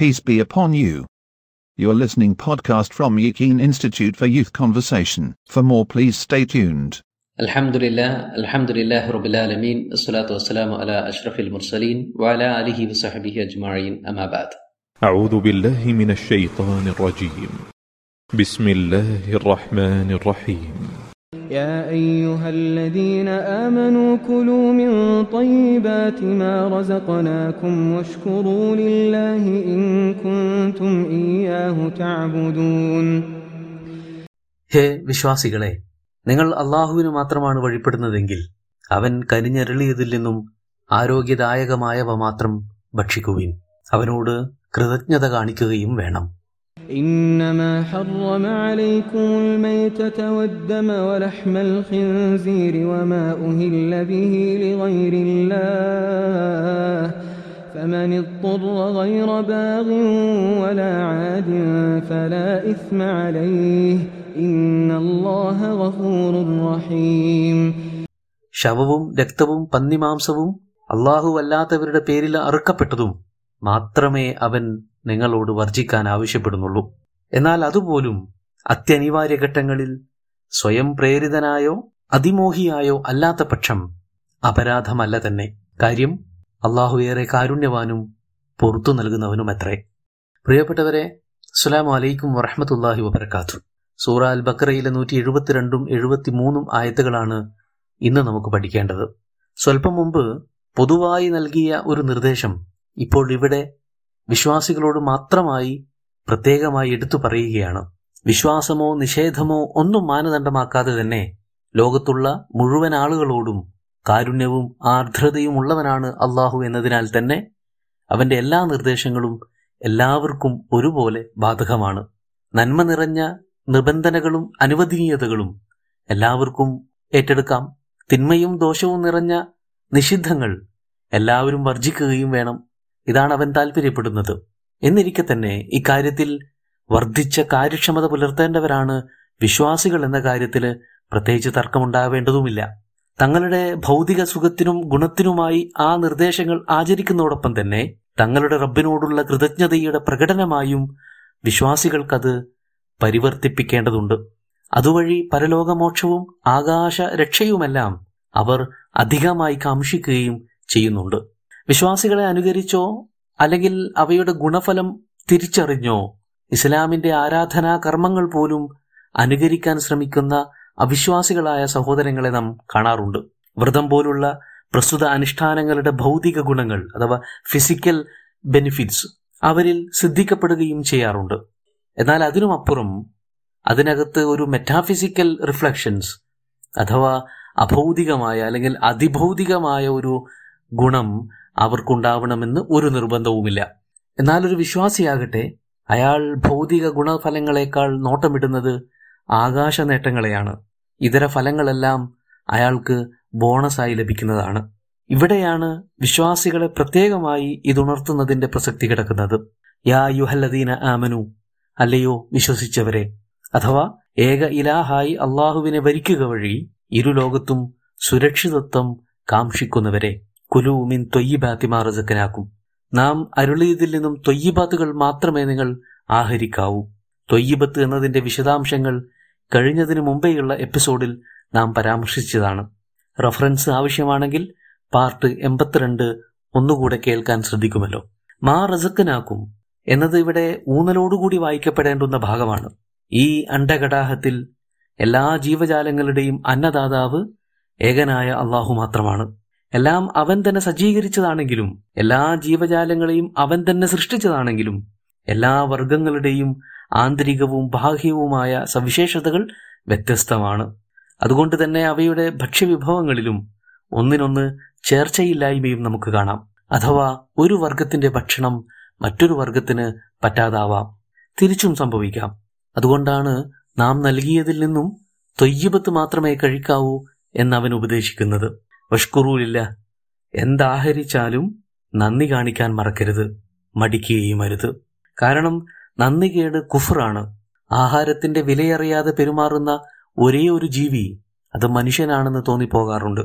Peace be upon you. You're listening podcast from Yakin Institute for Youth Conversation. For more, please stay tuned. الحمد لله الحمد لله رب العالمين الصلاة والسلام على أشرف المرسلين وعلى آله وصحبه أجمعين أما بعد أعوذ بالله من الشيطان الرجيم بسم الله الرحمن الرحيم يا أيها الذين آمنوا كلوا من طيبات ما رزقناكم واشكروا لله إن كنتم إياه تعبدون ഹേ വിശ്വാസികളെ നിങ്ങൾ അള്ളാഹുവിന് മാത്രമാണ് വഴിപ്പെടുന്നതെങ്കിൽ അവൻ കരിഞ്ഞരളിയതിൽ നിന്നും ആരോഗ്യദായകമായവ മാത്രം ഭക്ഷിക്കുവിൻ അവനോട് കൃതജ്ഞത കാണിക്കുകയും വേണം إنما حرم عليكم الميتة والدم ولحم الخنزير وما أهل به لغير الله فمن اضطر غير باغ ولا عاد فلا إثم عليه إن الله غفور رحيم ശവവും രക്തവും പന്നിമാംസവും അള്ളാഹു അല്ലാത്തവരുടെ പേരിൽ അറുക്കപ്പെട്ടതും മാത്രമേ അവൻ നിങ്ങളോട് വർജിക്കാൻ ആവശ്യപ്പെടുന്നുള്ളൂ. എന്നാൽ അതുപോലും അത്യനിവാര്യ ഘട്ടങ്ങളിൽ സ്വയം പ്രേരിതനായോ അതിമോഹിയായോ അല്ലാത്ത പക്ഷം അപരാധമല്ല തന്നെ. കാര്യം അള്ളാഹു ഏറെ കാരുണ്യവാനും നൽകുന്നവനും നൽകുന്നവനുമത്രേ. പ്രിയപ്പെട്ടവരെ അസ്സലാമു അലൈക്കും വറഹമത്തല്ലാഹി വബർക്കാത്തു സൂറ അൽ ബക്കറയിലെ നൂറ്റി എഴുപത്തിരണ്ടും എഴുപത്തിമൂന്നും ആയത്തുകളാണ് ഇന്ന് നമുക്ക് പഠിക്കേണ്ടത്. സ്വല്പം മുമ്പ് പൊതുവായി നൽകിയ ഒരു നിർദ്ദേശം ഇപ്പോൾ ഇവിടെ വിശ്വാസികളോട് മാത്രമായി പ്രത്യേകമായി എടുത്തു പറയുകയാണ്. വിശ്വാസമോ നിഷേധമോ ഒന്നും മാനദണ്ഡമാക്കാതെ തന്നെ ലോകത്തുള്ള മുഴുവൻ ആളുകളോടും കാരുണ്യവും ആർദ്രതയും ഉള്ളവനാണ് അള്ളാഹു എന്നതിനാൽ തന്നെ അവന്റെ എല്ലാ നിർദ്ദേശങ്ങളും എല്ലാവർക്കും ഒരുപോലെ ബാധകമാണ്. നന്മ നിറഞ്ഞ നിബന്ധനകളും അനുവദനീയതകളും എല്ലാവർക്കും ഏറ്റെടുക്കാം. തിന്മയും ദോഷവും നിറഞ്ഞ നിഷിദ്ധങ്ങൾ എല്ലാവരും വർജിക്കുകയും വേണം. ഇതാണ് അവൻ താല്പര്യപ്പെടുന്നത് എന്നിരിക്കെ തന്നെ ഇക്കാര്യത്തിൽ വർദ്ധിച്ച കാര്യക്ഷമത പുലർത്തേണ്ടവരാണ് വിശ്വാസികൾ എന്ന കാര്യത്തിൽ പ്രത്യേകിച്ച് തർക്കമുണ്ടാവേണ്ടതുമില്ല. തങ്ങളുടെ ഭൗതിക സുഖത്തിനും ഗുണത്തിനുമായി ആ നിർദ്ദേശങ്ങൾ ആചരിക്കുന്നതോടൊപ്പം തന്നെ തങ്ങളുടെ റബ്ബിനോടുള്ള കൃതജ്ഞതയുടെ പ്രകടനമായും വിശ്വാസികൾക്കത് പരിവർത്തിപ്പിക്കേണ്ടതുണ്ട്. അതുവഴി പരലോകമോക്ഷവും ആകാശ രക്ഷയുമെല്ലാം അവർ അധികമായി കാംഷിക്കുകയും ചെയ്യുന്നുണ്ട്. വിശ്വാസികളെ അനുകരിച്ചോ അല്ലെങ്കിൽ അവയുടെ ഗുണഫലം തിരിച്ചറിഞ്ഞോ? ഇസ്ലാമിന്റെ ആരാധനാ കർമ്മങ്ങൾ പോലും അനുകരിക്കാൻ ശ്രമിക്കുന്ന അവിശ്വാസികളായ സഹോദരങ്ങളെ നാം കാണാറുണ്ട്. വ്രതം പോലുള്ള പ്രസ്തുത അനുഷ്ഠാനങ്ങളുടെ ഭൗതിക ഗുണങ്ങൾ അഥവാ ഫിസിക്കൽ ബെനിഫിറ്റ്സ് അവരിൽ സിദ്ധിക്കപ്പെടുകയും ചെയ്യാറുണ്ട്. എന്നാൽ അതിനുമപ്പുറം അതിനകത്ത് ഒരു മെറ്റാഫിസിക്കൽ റിഫ്ലക്ഷൻസ് അഥവാ അഭൗതികമായ അല്ലെങ്കിൽ അതിഭൗതികമായ ഒരു ഗുണം അവർക്കുണ്ടാവണമെന്ന് ഒരു നിർബന്ധവുമില്ല. എന്നാൽ ഒരു വിശ്വാസിയാകട്ടെ അയാൾ ഭൗതിക ഗുണഫലങ്ങളെക്കാൾ നോട്ടമിടുന്നത് ആകാശ നേട്ടങ്ങളെയാണ് ഇതര ഫലങ്ങളെല്ലാം അയാൾക്ക് ബോണസായി ലഭിക്കുന്നതാണ്. ഇവിടെയാണ് വിശ്വാസികളെ പ്രത്യേകമായി ഇതുണർത്തുന്നതിന്റെ പ്രസക്തി കിടക്കുന്നത്. യാ യുഹല്ലദീന ആമനു അല്ലയോ വിശ്വസിച്ചവരെ അഥവാ ഏക ഇലാഹായി അള്ളാഹുവിനെ വരിക്കുക വഴി ഇരുലോകത്തും സുരക്ഷിതത്വം കാംക്ഷിക്കുന്നവരെ. കുലുമിൻ തൊയ്യിബാത്തിമാ റസക്കനാക്കും നാം അരുളിയതിൽ നിന്നും തൊയ്യിബാത്തുകൾ മാത്രമേ നിങ്ങൾ ആഹരിക്കാവൂ. തൊയ്യിബത്ത് എന്നതിന്റെ വിശദാംശങ്ങൾ കഴിഞ്ഞതിനു മുമ്പേയുള്ള എപ്പിസോഡിൽ നാം പരാമർശിച്ചതാണ്. റഫറൻസ് ആവശ്യമാണെങ്കിൽ പാർട്ട് എൺപത്തിരണ്ട് ഒന്നുകൂടെ കേൾക്കാൻ ശ്രദ്ധിക്കുമല്ലോ. മാ റസക്കനാക്കും എന്നത് ഇവിടെ ഊന്നലോടുകൂടി വായിക്കപ്പെടേണ്ടുന്ന ഭാഗമാണ്. ഈ അണ്ടകടാഹത്തിൽ എല്ലാ ജീവജാലങ്ങളുടെയും അന്നദാതാവ് ഏകനായ അള്ളാഹു മാത്രമാണ്. എല്ലാം അവൻ തന്നെ സജ്ജീകരിച്ചതാണെങ്കിലും എല്ലാ ജീവജാലങ്ങളെയും അവൻ തന്നെ സൃഷ്ടിച്ചതാണെങ്കിലും എല്ലാ വർഗങ്ങളുടെയും ആന്തരികവും ബാഹ്യവുമായ സവിശേഷതകൾ വ്യത്യസ്തമാണ്. അതുകൊണ്ട് തന്നെ അവയുടെ ഭക്ഷ്യവിഭവങ്ങളിലും ഒന്നിനൊന്ന് ചേർച്ചയില്ലായ്മയും നമുക്ക് കാണാം. അഥവാ ഒരു വർഗത്തിന്റെ ഭക്ഷണം മറ്റൊരു വർഗത്തിന് പറ്റാതാവാം. തിരിച്ചും സംഭവിക്കാം. അതുകൊണ്ടാണ് നാം നൽകിയതിൽ നിന്നും തൊയ്യബത്ത് മാത്രമേ കഴിക്കാവൂ എന്നവൻ ഉപദേശിക്കുന്നത്. വഷ്കുറൂലില്ല. എന്താഹരിച്ചാലും നന്ദി കാണിക്കാൻ മറക്കരുത്. മടിക്കുകയും അരുത് കാരണം നന്ദികേട് കുഫറാണ്. ആഹാരത്തിന്റെ വിലയറിയാതെ പെരുമാറുന്ന ഒരേ ഒരു ജീവി അത് മനുഷ്യനാണെന്ന് തോന്നിപ്പോകാറുണ്ട്.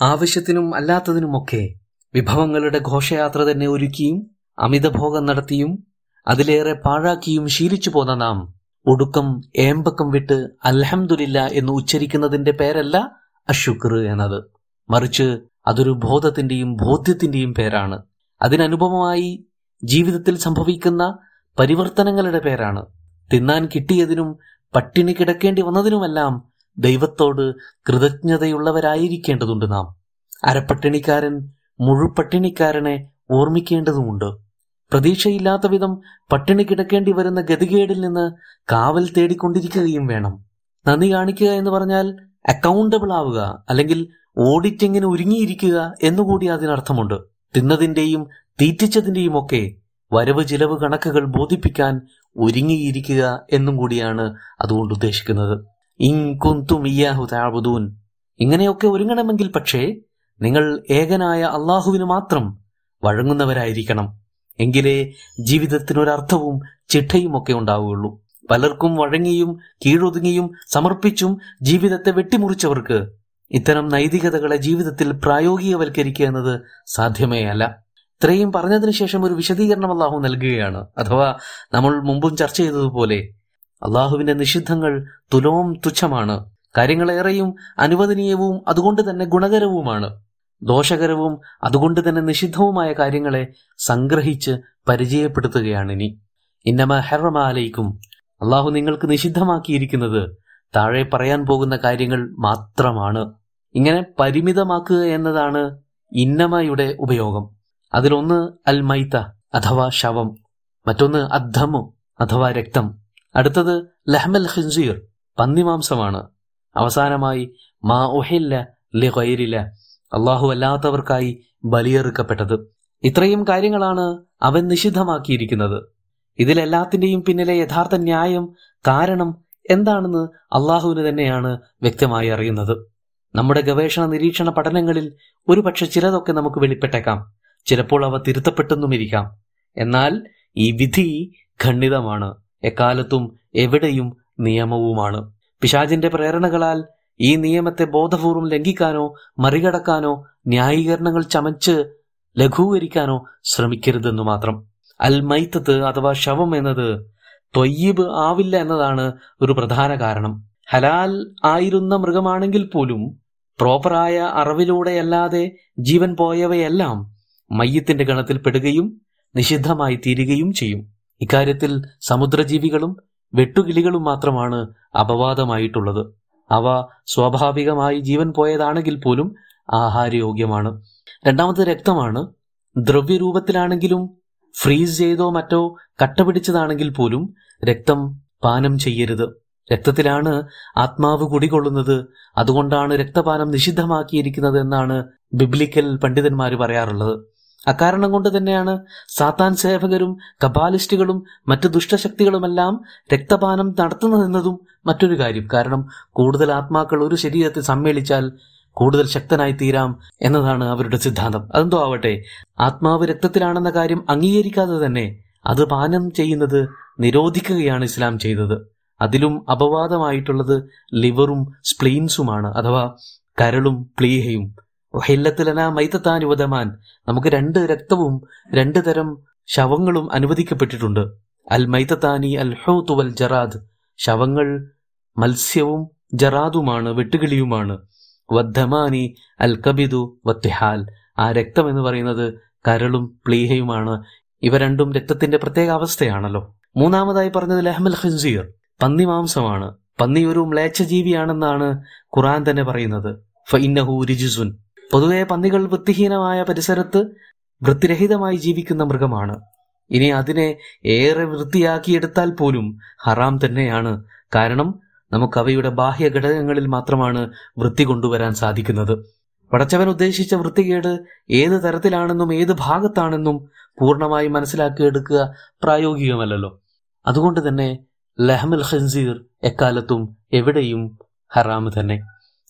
ആവശ്യത്തിനും അല്ലാത്തതിനുമൊക്കെ വിഭവങ്ങളുടെ ഘോഷയാത്ര തന്നെ ഒരുക്കിയും അമിതഭോഗം നടത്തിയും അതിലേറെ പാഴാക്കിയും ശീലിച്ചു പോന്ന നാം ഒടുക്കം ഏമ്പക്കം വിട്ട് അൽഹംദുലില്ല എന്ന് ഉച്ചരിക്കുന്നതിന്റെ പേരല്ല അഷുക്ർ എന്നത്. മറിച്ച് അതൊരു ബോധത്തിന്റെയും ബോധ്യത്തിന്റെയും പേരാണ്. അതിനനുഭവമായി ജീവിതത്തിൽ സംഭവിക്കുന്ന പരിവർത്തനങ്ങളുടെ പേരാണ്. തിന്നാൻ കിട്ടിയതിനും പട്ടിണി കിടക്കേണ്ടി വന്നതിനുമെല്ലാം ദൈവത്തോട് കൃതജ്ഞതയുള്ളവരായിരിക്കേണ്ടതുണ്ട് നാം. അരപ്പട്ടിണിക്കാരൻ മുഴുപട്ടിണിക്കാരനെ ഓർമ്മിക്കേണ്ടതുമുണ്ട്. പ്രതീക്ഷയില്ലാത്ത വിധം പട്ടിണി കിടക്കേണ്ടി വരുന്ന ഗതികേടിൽ നിന്ന് കാവൽ തേടിക്കൊണ്ടിരിക്കുകയും വേണം. നന്ദി കാണിക്കുക എന്ന് പറഞ്ഞാൽ അക്കൗണ്ടബിൾ ആവുക അല്ലെങ്കിൽ ഓഡിറ്റിങ്ങിന് ഒരുങ്ങിയിരിക്കുക എന്നുകൂടി അതിനർത്ഥമുണ്ട്. തിന്നതിന്റെയും തീറ്റിച്ചതിന്റെയും ഒക്കെ വരവ് ചിലവ് കണക്കുകൾ ബോധിപ്പിക്കാൻ ഒരുങ്ങിയിരിക്കുക എന്നും കൂടിയാണ് അതുകൊണ്ട് ഉദ്ദേശിക്കുന്നത്. ഇൻകുന്തും ഇയാഹു താബുദൂൻ ഇങ്ങനെയൊക്കെ ഒരുങ്ങണമെങ്കിൽ പക്ഷേ നിങ്ങൾ ഏകനായ അള്ളാഹുവിന് മാത്രം വഴങ്ങുന്നവരായിരിക്കണം. എങ്കിലേ ജീവിതത്തിനൊരർത്ഥവും ചിട്ടയും ഒക്കെ ഉണ്ടാവുകയുള്ളൂ. പലർക്കും വഴങ്ങിയും കീഴൊതുങ്ങിയും സമർപ്പിച്ചും ജീവിതത്തെ വെട്ടിമുറിച്ചവർക്ക് ഇത്തരം നൈതികതകളെ ജീവിതത്തിൽ പ്രായോഗികവൽക്കരിക്കുക എന്നത് സാധ്യമേ അല്ല. ഇത്രയും പറഞ്ഞതിന് ശേഷം ഒരു വിശദീകരണം അള്ളാഹു നൽകുകയാണ്. അഥവാ നമ്മൾ മുമ്പും ചർച്ച ചെയ്തതുപോലെ അള്ളാഹുവിന്റെ നിഷിദ്ധങ്ങൾ തുലവും തുച്ഛമാണ്. കാര്യങ്ങളേറെയും അനുവദനീയവും അതുകൊണ്ട് തന്നെ ഗുണകരവുമാണ്. ദോഷകരവും അതുകൊണ്ട് തന്നെ നിഷിദ്ധവുമായ കാര്യങ്ങളെ സംഗ്രഹിച്ച് പരിചയപ്പെടുത്തുകയാണ് ഇനി ഇന്നമ ഹെറമാലയിക്കും അള്ളാഹു നിങ്ങൾക്ക് നിഷിദ്ധമാക്കിയിരിക്കുന്നത് താഴെ പറയാൻ പോകുന്ന കാര്യങ്ങൾ മാത്രമാണ്. ഇങ്ങനെ പരിമിതമാക്കുക എന്നതാണ് ഇന്നമയുടെ ഉപയോഗം. അതിലൊന്ന് അൽ മൈത്ത അഥവാ ശവം. മറ്റൊന്ന് അദ്ധമു അഥവാ രക്തം. അടുത്തത് ലഹ്മൽ ഖിൻസീർ പന്നിമാംസമാണ്. അവസാനമായി മാ ഉഹില്ല ലി ഗൈരില്ല അള്ളാഹു അല്ലാത്തവർക്കായി ബലിയെറുക്കപ്പെട്ടത്. ഇത്രയും കാര്യങ്ങളാണ് അവൻ നിഷിദ്ധമാക്കിയിരിക്കുന്നത്. ഇതിലെല്ലാത്തിന്റെയും പിന്നിലെ യഥാർത്ഥ ന്യായം കാരണം എന്താണെന്ന് അള്ളാഹുവിന് തന്നെയാണ് വ്യക്തമായി അറിയുന്നത്. നമ്മുടെ ഗവേഷണ നിരീക്ഷണ പഠനങ്ങളിൽ ഒരുപക്ഷെ ചിലതൊക്കെ നമുക്ക് വെളിപ്പെട്ടേക്കാം. ചിലപ്പോൾ അവ തിരുത്തപ്പെട്ടെന്നുമിരിക്കാം. എന്നാൽ ഈ വിധി ഖണ്ഡിതമാണ്. എക്കാലത്തും എവിടെയും നിയമവുമാണ്. പിശാചിന്റെ പ്രേരണകളാൽ ഈ നിയമത്തെ ബോധപൂർവം ലംഘിക്കാനോ മറികടക്കാനോ ന്യായീകരണങ്ങൾ ചമച്ച് ലഘൂകരിക്കാനോ ശ്രമിക്കരുതെന്നു മാത്രം. അൽ മൈത്തത്ത് അഥവാ ശവം എന്നത് തൊയ്യബ് ആവില്ല എന്നതാണ് ഒരു പ്രധാന കാരണം. ഹലാൽ ആയിരുന്ന മൃഗമാണെങ്കിൽ പോലും പ്രോപ്പറായ അറിവിലൂടെയല്ലാതെ ജീവൻ പോയവയെല്ലാം മയ്യത്തിന്റെ ഗണത്തിൽ പെടുകയും നിഷിദ്ധമായി തീരുകയും ചെയ്യും. ഇക്കാര്യത്തിൽ സമുദ്രജീവികളും വെട്ടുകിളികളും മാത്രമാണ് അപവാദമായിട്ടുള്ളത്. അവ സ്വാഭാവികമായി ജീവൻ പോയതാണെങ്കിൽ പോലും ആഹാരയോഗ്യമാണ്. രണ്ടാമത് രക്തമാണ്. ദ്രവ്യരൂപത്തിലാണെങ്കിലും ഫ്രീസ് ചെയ്തോ മറ്റോ കട്ടപിടിച്ചതാണെങ്കിൽ പോലും രക്തം പാനം ചെയ്യരുത്. രക്തത്തിലാണ് ആത്മാവ് കുടികൊള്ളുന്നത്. അതുകൊണ്ടാണ് രക്തപാനം നിഷിദ്ധമാക്കിയിരിക്കുന്നത് എന്നാണ് ബിബ്ലിക്കൽ പണ്ഡിതന്മാർ പറയാറുള്ളത്. അക്കാരണം കൊണ്ട് തന്നെയാണ് സാത്താൻ സേവകരും കബാലിസ്റ്റുകളും മറ്റു ദുഷ്ടശക്തികളുമെല്ലാം രക്തപാനം നടത്തുന്നതെന്നതും മറ്റൊരു കാര്യം. കാരണം കൂടുതൽ ആത്മാക്കൾ ഒരു ശരീരത്തിൽ സമ്മേളിച്ചാൽ കൂടുതൽ ശക്തനായി തീരാം എന്നതാണ് അവരുടെ സിദ്ധാന്തം. അതെന്തോ ആവട്ടെ ആത്മാവ് രക്തത്തിലാണെന്ന കാര്യം അംഗീകരിക്കാതെ തന്നെ അത് പാനം ചെയ്യുന്നത് നിരോധിക്കുകയാണ് ഇസ്ലാം ചെയ്തത്. അതിലും അപവാദമായിട്ടുള്ളത് ലിവറും സ്പ്ലെയിൻസുമാണ് അഥവാ കരളും പ്ലീഹയും. ഹെല്ലത്തിലന മൈത്തത്താനുവദമാൻ നമുക്ക് രണ്ട് രക്തവും രണ്ട് തരം ശവങ്ങളും അനുവദിക്കപ്പെട്ടിട്ടുണ്ട്. അൽ മൈത്തത്താനി അൽ ഹൗത്ത് വൽ ജറാദ്. ശവങ്ങൾ മത്സ്യവും ജറാദുമാണ് വെട്ടുകിളിയുമാണ്. വദ്ധമാനി അൽ കബിദു വത്തിഹാൽ ആ രക്തം എന്ന് പറയുന്നത് കരളും പ്ലീഹയുമാണ്. ഇവ രണ്ടും രക്തത്തിന്റെ പ്രത്യേക അവസ്ഥയാണല്ലോ. മൂന്നാമതായി പറഞ്ഞത് ലഹ്മൽ ഖിൻസീർ. പന്നി മാംസമാണ് പന്നി ഒരു മ്ലേച്ഛ ജീവിയാണെന്നാണ് ഖുറാൻ തന്നെ പറയുന്നത്. ഫഇന്നഹു പൊതുവെ പന്നികൾ വൃത്തിഹീനമായ പരിസരത്ത് വൃത്തിരഹിതമായി ജീവിക്കുന്ന മൃഗമാണ്. ഇനി അതിനെ ഏറെ വൃത്തിയാക്കിയെടുത്താൽ പോലും ഹറാം തന്നെയാണ്. കാരണം നമുക്ക് അവയുടെ ബാഹ്യ ഘടകങ്ങളിൽ മാത്രമാണ് വൃത്തി കൊണ്ടുവരാൻ സാധിക്കുന്നത്. പടച്ചവൻ ഉദ്ദേശിച്ച വൃത്തികേട് ഏത് തരത്തിലാണെന്നും ഏത് ഭാഗത്താണെന്നും പൂർണമായി മനസ്സിലാക്കിയെടുക്കുക പ്രായോഗികമല്ലല്ലോ. അതുകൊണ്ട് തന്നെ ലഹമുൽ ഖൻസീർ എക്കാലത്തും എവിടെയും ഹറാമ് തന്നെ.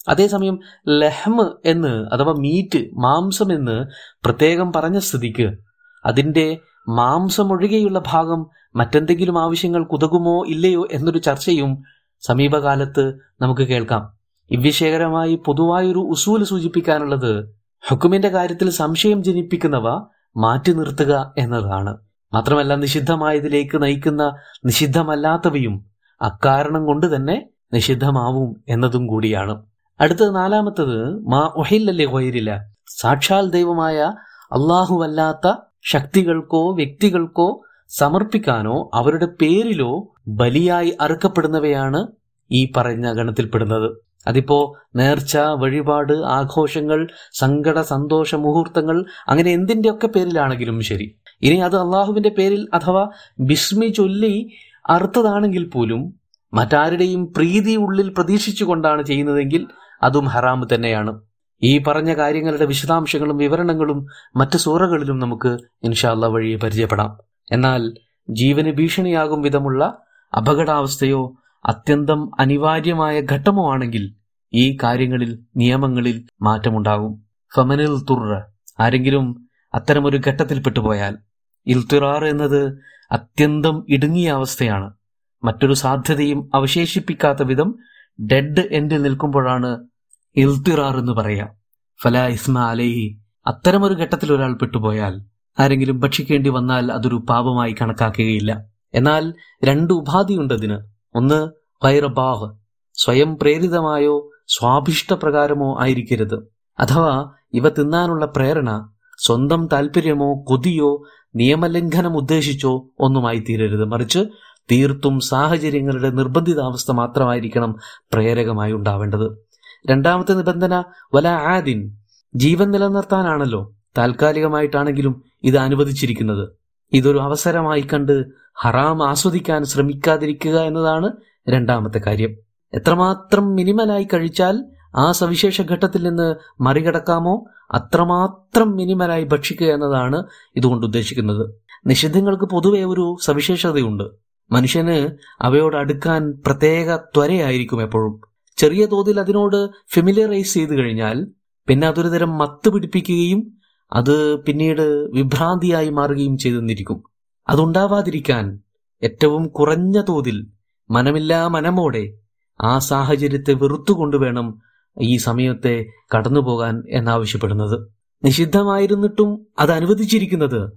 അതേസമയം ലഹ്മ് എന്ന് അഥവാ മീറ്റ് മാംസം എന്ന് പ്രത്യേകം പറഞ്ഞ സ്ഥിതിക്ക് അതിന്റെ മാംസമൊഴികെയുള്ള ഭാഗം മറ്റെന്തെങ്കിലും ആവശ്യങ്ങൾ ഉതകുമോ ഇല്ലയോ എന്നൊരു ചർച്ചയും സമീപകാലത്ത് നമുക്ക് കേൾക്കാം. ഇവ്യശേഖരമായി പൊതുവായൊരു ഉസൂൽ സൂചിപ്പിക്കാനുള്ളത് ഹുക്കുമിന്റെ കാര്യത്തിൽ സംശയം ജനിപ്പിക്കുന്നവ മാറ്റി നിർത്തുക എന്നതാണ്. മാത്രമല്ല നിഷിദ്ധമായതിലേക്ക് നയിക്കുന്ന നിഷിദ്ധമല്ലാത്തവയും അക്കാരണം കൊണ്ട് തന്നെ നിഷിദ്ധമാവും എന്നതും കൂടിയാണ്. അടുത്തത് നാലാമത്തത് മാ ഒഹില്ലല്ലേ ഹൊയരില്ല സാക്ഷാൽ ദൈവമായ അള്ളാഹുവല്ലാത്ത ശക്തികൾക്കോ വ്യക്തികൾക്കോ സമർപ്പിക്കാനോ അവരുടെ പേരിലോ ബലിയായി അറുക്കപ്പെടുന്നവയാണ് ഈ പറഞ്ഞ ഗണത്തിൽപ്പെടുന്നത്. അതിപ്പോ നേർച്ച വഴിപാട് ആഘോഷങ്ങൾ സങ്കട സന്തോഷ മുഹൂർത്തങ്ങൾ അങ്ങനെ എന്തിന്റെയൊക്കെ പേരിലാണെങ്കിലും ശരി. ഇനി അത് അള്ളാഹുവിന്റെ പേരിൽ അഥവാ ബിസ്മി ചൊല്ലി അറുത്തതാണെങ്കിൽ പോലും മറ്റാരുടെയും പ്രീതി ഉള്ളിൽ പ്രതീക്ഷിച്ചുകൊണ്ടാണ് ചെയ്യുന്നതെങ്കിൽ അതും ഹറാമ് തന്നെയാണ്. ഈ പറഞ്ഞ കാര്യങ്ങളുടെ വിശദാംശങ്ങളും വിവരണങ്ങളും മറ്റു സൂറകളിലും നമുക്ക് ഇൻഷാല്ല വഴി പരിചയപ്പെടാം. എന്നാൽ ജീവന് ഭീഷണിയാകും വിധമുള്ള അപകടാവസ്ഥയോ അത്യന്തം അനിവാര്യമായ ഘട്ടമോ ആണെങ്കിൽ ഈ കാര്യങ്ങളിൽ നിയമങ്ങളിൽ മാറ്റമുണ്ടാകും. ഫമനിൽ തുറ ആരെങ്കിലും അത്തരമൊരു ഘട്ടത്തിൽപ്പെട്ടുപോയാൽ ഇൽത്തിറാർ എന്നത് അത്യന്തം ഇടുങ്ങിയ അവസ്ഥയാണ്. മറ്റൊരു സാധ്യതയും അവശേഷിപ്പിക്കാത്ത വിധം ഡെഡ് എൻഡിൽ നിൽക്കുമ്പോഴാണ് ഇൽത്തിറാർ എന്ന് പറയാം. ഫല ഇസ്മ അലൈഹി. അത്തരമൊരു ഘട്ടത്തിൽ ഒരാൾ പെട്ടുപോയാൽ ആരെങ്കിലും ഭക്ഷിക്കേണ്ടി വന്നാൽ അതൊരു പാപമായി കണക്കാക്കുകയില്ല. എന്നാൽ രണ്ട് ഉപാധിയുണ്ട് അതിന് ഒന്ന് വൈറബാഹ് സ്വയം പ്രേരിതമായോ സ്വാഭിഷ്ടപ്രകാരമോ ആയിരിക്കരുത്. അഥവാ ഇവ തിന്നാനുള്ള പ്രേരണ സ്വന്തം താല്പര്യമോ കൊതിയോ നിയമലംഘനം ഉദ്ദേശിച്ചോ ഒന്നുമായി തീരരുത്. മറിച്ച് തീർത്തും സാഹചര്യങ്ങളുടെ നിർബന്ധിതാവസ്ഥ മാത്രമായിരിക്കണം പ്രേരകമായി ഉണ്ടാവേണ്ടത്. രണ്ടാമത്തെ നിബന്ധന വല ആദിൻ ജീവൻ നിലനിർത്താനാണല്ലോ താൽക്കാലികമായിട്ടാണെങ്കിലും ഇത് അനുവദിച്ചിരിക്കുന്നത്. ഇതൊരു അവസരമായി കണ്ട് ഹറാം ആസ്വദിക്കാൻ ശ്രമിക്കാതിരിക്കുക എന്നതാണ് രണ്ടാമത്തെ കാര്യം. എത്രമാത്രം മിനിമലായി കഴിച്ചാൽ ആ സവിശേഷ ഘട്ടത്തിൽ നിന്ന് മറികടക്കാമോ? അത്രമാത്രം മിനിമലായി ഭക്ഷിക്കുക എന്നതാണ് ഇതുകൊണ്ട് ഉദ്ദേശിക്കുന്നത്. നിഷിദ്ധങ്ങൾക്ക് പൊതുവെ ഒരു സവിശേഷതയുണ്ട്. മനുഷ്യന് അവയോട് അടുക്കാൻ പ്രത്യേക ത്വരയായിരിക്കും എപ്പോഴും. ചെറിയ തോതിൽ അതിനോട് ഫെമിലിയറൈസ് ചെയ്തു കഴിഞ്ഞാൽ പിന്നെ അതൊരു തരം മത്ത് പിടിപ്പിക്കുകയും അത് പിന്നീട് വിഭ്രാന്തിയായി മാറുകയും ചെയ്തെന്നിരിക്കും അതുണ്ടാവാതിരിക്കാൻ ഏറ്റവും കുറഞ്ഞ തോതിൽ മനമില്ലാ മനമോടെ ആ സാഹചര്യത്തെ വെറുത്തുകൊണ്ട് വേണം ഈ സമയത്തെ കടന്നുപോകാൻ എന്നാവശ്യപ്പെടുന്നത്. നിഷിദ്ധമായിരുന്നിട്ടും അത് അനുവദിച്ചിരിക്കുന്നത്.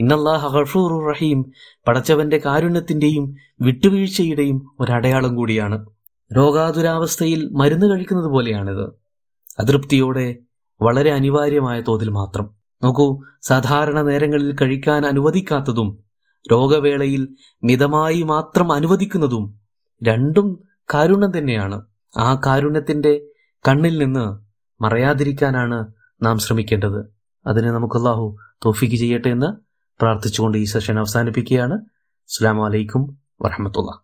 ഇന്നല്ലാഹ ഹഫൂർ റഹീം പടച്ചവന്റെ കാരുണ്യത്തിന്റെയും വിട്ടുവീഴ്ചയുടെയും ഒരടയാളം കൂടിയാണ്. രോഗാതുരാവസ്ഥയിൽ മരുന്ന് കഴിക്കുന്നത് പോലെയാണിത്. അതൃപ്തിയോടെ വളരെ അനിവാര്യമായ തോതിൽ മാത്രം. നോക്കൂ സാധാരണ നേരങ്ങളിൽ കഴിക്കാൻ അനുവദിക്കാത്തതും രോഗവേളയിൽ മിതമായി മാത്രം അനുവദിക്കുന്നതും രണ്ടും കാരുണ്യം തന്നെയാണ്. ആ കാരുണ്യത്തിന്റെ കണ്ണിൽ നിന്ന് മറയാതിരിക്കാനാണ് നാം ശ്രമിക്കേണ്ടത്. അതിന് നമുക്ക് അല്ലാഹു തോഫിക്ക് ചെയ്യട്ടെ എന്ന് പ്രാർത്ഥിച്ചുകൊണ്ട് ഈ സെഷൻ അവസാനിപ്പിക്കുകയാണ്. അസ്സാം വലൈക്കും വറഹമത്തുള്ള